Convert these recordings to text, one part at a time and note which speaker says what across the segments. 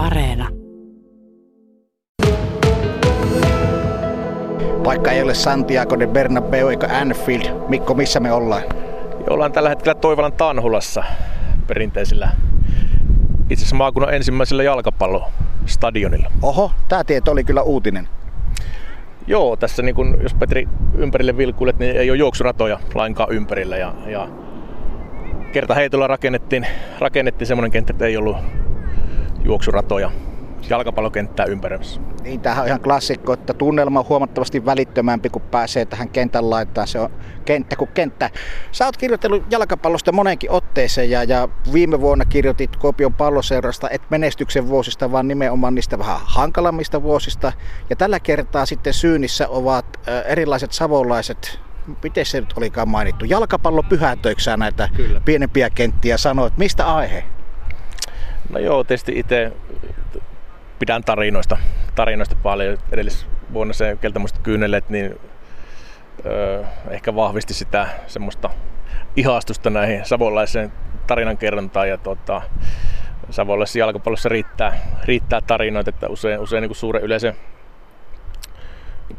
Speaker 1: Areena.
Speaker 2: Vaikka ei ole Santiago de Bernabeu eikä Anfield, Mikko, missä me ollaan?
Speaker 3: Ollaan tällä hetkellä Toivalan Tanhulassa perinteisillä itse asiassa maakunnan ensimmäisellä jalkapallostadionilla.
Speaker 2: Oho, tämä tieto oli kyllä uutinen.
Speaker 3: Joo, tässä niin kun, jos Petri ympärille vilkuilet, niin ei ole juoksuratoja lainkaan ympärillä. Ja, ja kerta heitolla rakennettiin, rakennettiin semmoinen kenttä, että ei ollut juoksuratoja jalkapallokenttää ympäröimässä.
Speaker 2: Niin, tämähän on ihan klassikko, että tunnelma on huomattavasti välittömämpi, kun pääsee tähän kentän laittaa. Se on kenttä kuin kenttä. Sä oot kirjoitellut jalkapallosta monenkin otteeseen ja, ja viime vuonna kirjoitit Kopion palloseurasta et menestyksen vuosista, vaan nimenomaan niistä vähän hankalammista vuosista. Ja tällä kertaa sitten syynissä ovat erilaiset savolaiset miten se nyt olikaan mainittu, jalkapallo pyhätöiksää näitä Kyllä. pienempiä kenttiä sanoit. Mistä aihe?
Speaker 3: No joo, tietysti itse pidän tarinoista, tarinoista paljon. Edellisvuonna se Keltamusta kyynelet, niin öö, ehkä vahvisti sitä semmoista ihastusta näihin savolaiseen tarinankerrontaan ja tota, savolaisessa jalkapallossa riittää, riittää tarinoita, että usein, usein niin suuren yleisön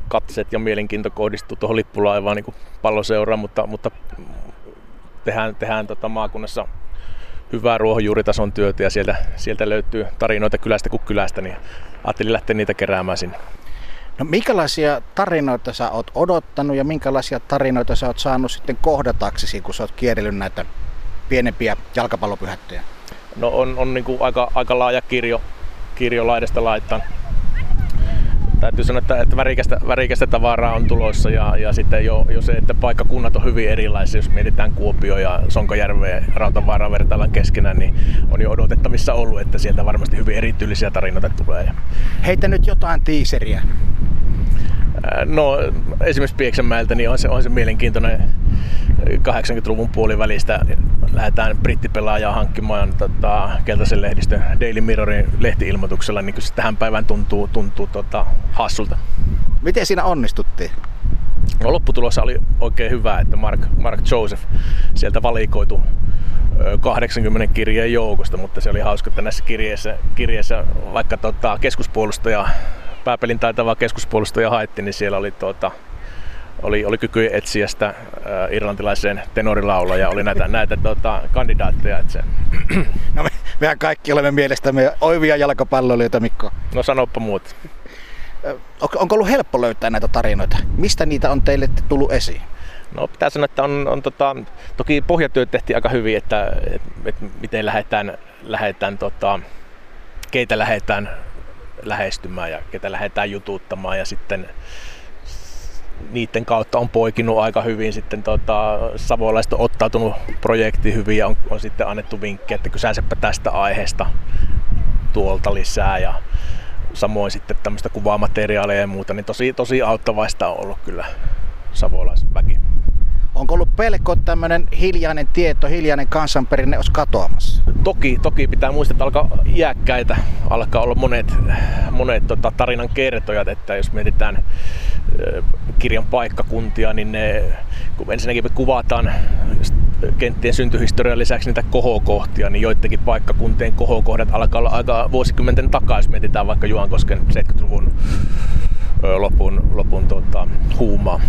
Speaker 3: katseet ja mielenkiinto kohdistuu tuohon lippulaivaan niin palloseuraan, mutta, mutta tehdään, tehdään tota maakunnassa hyvää ruohonjuuritason työtä ja sieltä, sieltä löytyy tarinoita kylästä kuin kylästä, niin ajattelin lähteä niitä keräämään sinne.
Speaker 2: No minkälaisia tarinoita sä oot odottanut ja minkälaisia tarinoita sä oot saanut sitten kohdataksesi, kun sä oot kierrellyt näitä pienempiä jalkapallopyhättöjä?
Speaker 3: No on, on niin kuin aika, aika laaja kirjo, kirjo laidasta laittaa täytyy sanoa, että, että värikästä, värikästä tavaraa on tulossa ja, ja sitten jo, jo se, että paikkakunnat on hyvin erilaisia, jos mietitään Kuopio ja Sonkojärve ja Rautavaaraa vertaillaan keskenään, niin on jo odotettavissa ollut, että sieltä varmasti hyvin erityylisiä tarinoita tulee.
Speaker 2: Heitä nyt jotain tiiseriä.
Speaker 3: No esimerkiksi Pieksämäeltä niin on se, on se mielenkiintoinen 80-luvun puolivälistä lähdetään brittipelaajaa hankkimaan tota, keltaisen lehdistön Daily Mirrorin lehtiilmoituksella, niin se tähän päivään tuntuu, tuntuu tota, hassulta.
Speaker 2: Miten siinä onnistuttiin?
Speaker 3: No, lopputulos oli oikein hyvä, että Mark, Mark Joseph sieltä valikoitu 80 kirjeen joukosta, mutta se oli hauska, että näissä kirjeissä, kirjeissä vaikka tota, keskuspuolustaja, pääpelin taitava keskuspuolustaja haettiin, niin siellä oli tota, oli, oli kyky etsiä sitä äh, irlantilaiseen tenorilaulua ja oli näitä, näitä tota, kandidaatteja. Että se...
Speaker 2: No me, mehän kaikki olemme mielestämme oivia jalkapalloilijoita, Mikko.
Speaker 3: No sanoppa muut.
Speaker 2: On, onko ollut helppo löytää näitä tarinoita? Mistä niitä on teille tullut esiin?
Speaker 3: No pitää sanoa, että on, on tota, toki pohjatyöt tehtiin aika hyvin, että, että, että miten lähdetään, lähdetään tota, keitä lähdetään lähestymään ja ketä lähdetään jututtamaan ja sitten niiden kautta on poikinut aika hyvin sitten tota, savolaiset on ottautunut projekti hyvin ja on, on sitten annettu vinkkejä, että kysäisepä tästä aiheesta tuolta lisää ja samoin sitten tämmöistä kuvaamateriaalia ja muuta, niin tosi, tosi auttavaista on ollut kyllä savolaisväki.
Speaker 2: Onko ollut pelko, että tämmöinen hiljainen tieto, hiljainen kansanperinne olisi katoamassa?
Speaker 3: Toki, toki pitää muistaa, että alkaa iäkkäitä, alkaa olla monet, monet tota, tarinan kertojat, että jos mietitään kirjan paikkakuntia, niin ne, kun ensinnäkin me kuvataan kenttien syntyhistorian lisäksi niitä kohokohtia, niin joidenkin paikkakuntien kohokohdat alkaa olla aika vuosikymmenten takaisin, mietitään vaikka Juankosken 70-luvun lopun, lopun tota, huumaa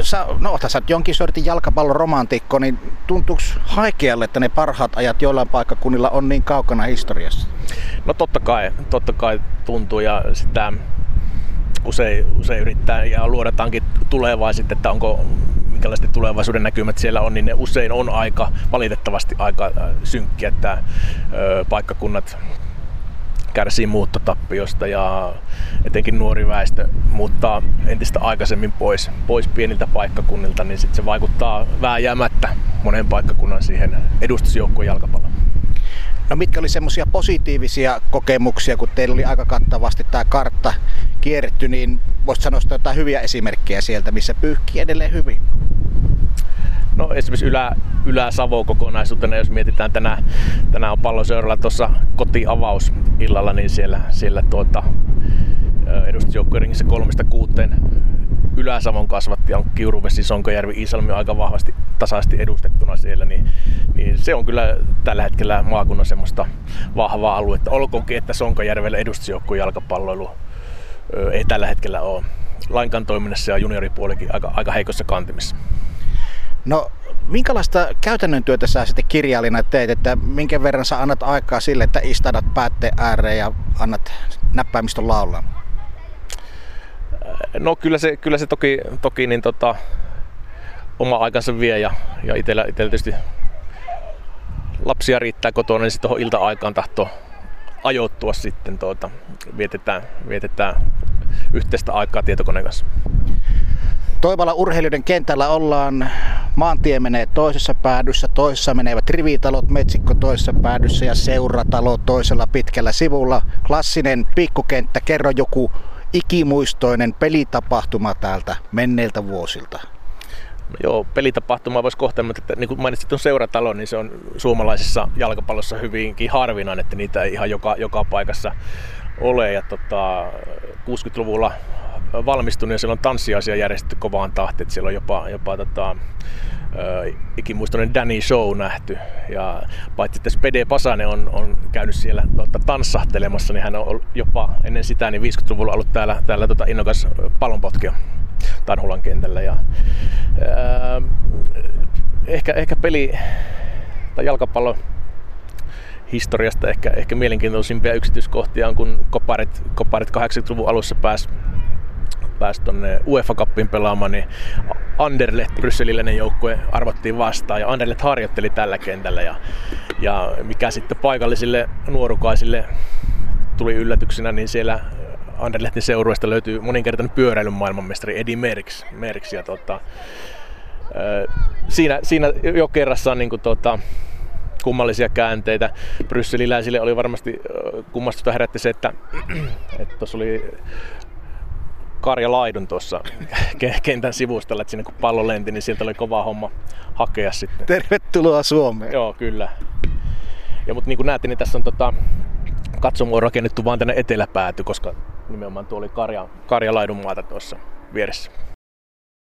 Speaker 2: sä, no sä jonkin sortin jalkapalloromantikko, niin tuntuuko haikealle, että ne parhaat ajat joillain paikkakunnilla on niin kaukana historiassa?
Speaker 3: No totta kai, totta kai tuntuu ja sitä usein, usein yrittää ja luodataankin tulevaa sitten, että onko minkälaiset tulevaisuuden näkymät siellä on, niin ne usein on aika, valitettavasti aika äh, synkkiä, että ö, paikkakunnat kärsii muuttotappiosta ja etenkin nuori väestö muuttaa entistä aikaisemmin pois, pois pieniltä paikkakunnilta, niin sit se vaikuttaa vääjäämättä monen paikkakunnan siihen edustusjoukkoon jalkapallon.
Speaker 2: No mitkä oli semmoisia positiivisia kokemuksia, kun teillä oli aika kattavasti tämä kartta kierretty, niin voisit sanoa jotain hyviä esimerkkejä sieltä, missä pyyhkii edelleen hyvin?
Speaker 3: No esimerkiksi Ylä, Ylä-Savo kokonaisuutena, jos mietitään tänään, tänään on palloseuralla tuossa kotiavaus illalla, niin siellä, siellä tuota, edustusjoukkojen ringissä kolmesta kuuteen Ylä-Savon kasvatti on Kiuruvesi, Sonkojärvi, Iisalmi aika vahvasti tasaisesti edustettuna siellä, niin, niin se on kyllä tällä hetkellä maakunnan semmoista vahvaa aluetta. Olkoonkin, että Sonkajärvellä edustusjoukkueen jalkapalloilu ei tällä hetkellä ole lainkaan toiminnassa ja junioripuolikin aika, aika heikossa kantimissa.
Speaker 2: No minkälaista käytännön työtä sä sitten kirjailijana teet, että minkä verran sä annat aikaa sille, että istadat päätteen ääreen ja annat näppäimistön laulaa?
Speaker 3: No kyllä se, kyllä se toki, toki niin tota, oma aikansa vie ja, ja itsellä, itsellä tietysti lapsia riittää kotona, niin sitten tuohon ilta-aikaan tahtoo ajoittua sitten tuota, vietetään, vietetään yhteistä aikaa tietokoneen kanssa.
Speaker 2: Toivala urheilijoiden kentällä ollaan. Maantie menee toisessa päädyssä, toisessa menevät rivitalot, metsikko toisessa päädyssä ja seuratalo toisella pitkällä sivulla. Klassinen pikkukenttä, kerro joku ikimuistoinen pelitapahtuma täältä menneiltä vuosilta.
Speaker 3: Joo, pelitapahtuma voisi kohtaa, mutta että, niin kuin mainitsit tuon seuratalo, niin se on suomalaisessa jalkapallossa hyvinkin harvinainen, että niitä ei ihan joka, joka paikassa ole. Ja tota, 60-luvulla valmistunut ja siellä on tanssiasia järjestetty kovaan tahtiin, että siellä on jopa, jopa tota, ikimuistoinen Danny Show nähty. Ja paitsi että Spede Pasanen on, on käynyt siellä tota, tanssahtelemassa, niin hän on jopa ennen sitä niin 50-luvulla ollut täällä, täällä tota, innokas pallonpotkija Tanhulan kentällä. Ja, ää, ehkä, ehkä peli tai jalkapallo historiasta ehkä, ehkä mielenkiintoisimpia yksityiskohtia on, kun Koparit, Koparit 80-luvun alussa pääsi pääsi tuonne UEFA Cupin pelaamaan, niin Anderlecht, Brysseliläinen joukkue, arvottiin vastaan ja Anderlecht harjoitteli tällä kentällä ja, ja mikä sitten paikallisille nuorukaisille tuli yllätyksenä, niin siellä Anderlehtin seurueesta löytyy moninkertainen pyöräilyn maailmanmestari Edi Merks. Merks ja tota, siinä, siinä jo kerrassa on niin kuin, tota, kummallisia käänteitä. Brysseliläisille oli varmasti kummastusta herätti se, että tuossa oli Karja Laidun tuossa kentän sivustalla, että sinne kun pallo lenti, niin sieltä oli kova homma hakea sitten.
Speaker 2: Tervetuloa Suomeen.
Speaker 3: Joo, kyllä. Ja mutta niin kuin näette, niin tässä on tota, katsomo on rakennettu vaan tänne eteläpääty, koska nimenomaan tuo oli Karja, Karja Laidun maata tuossa vieressä.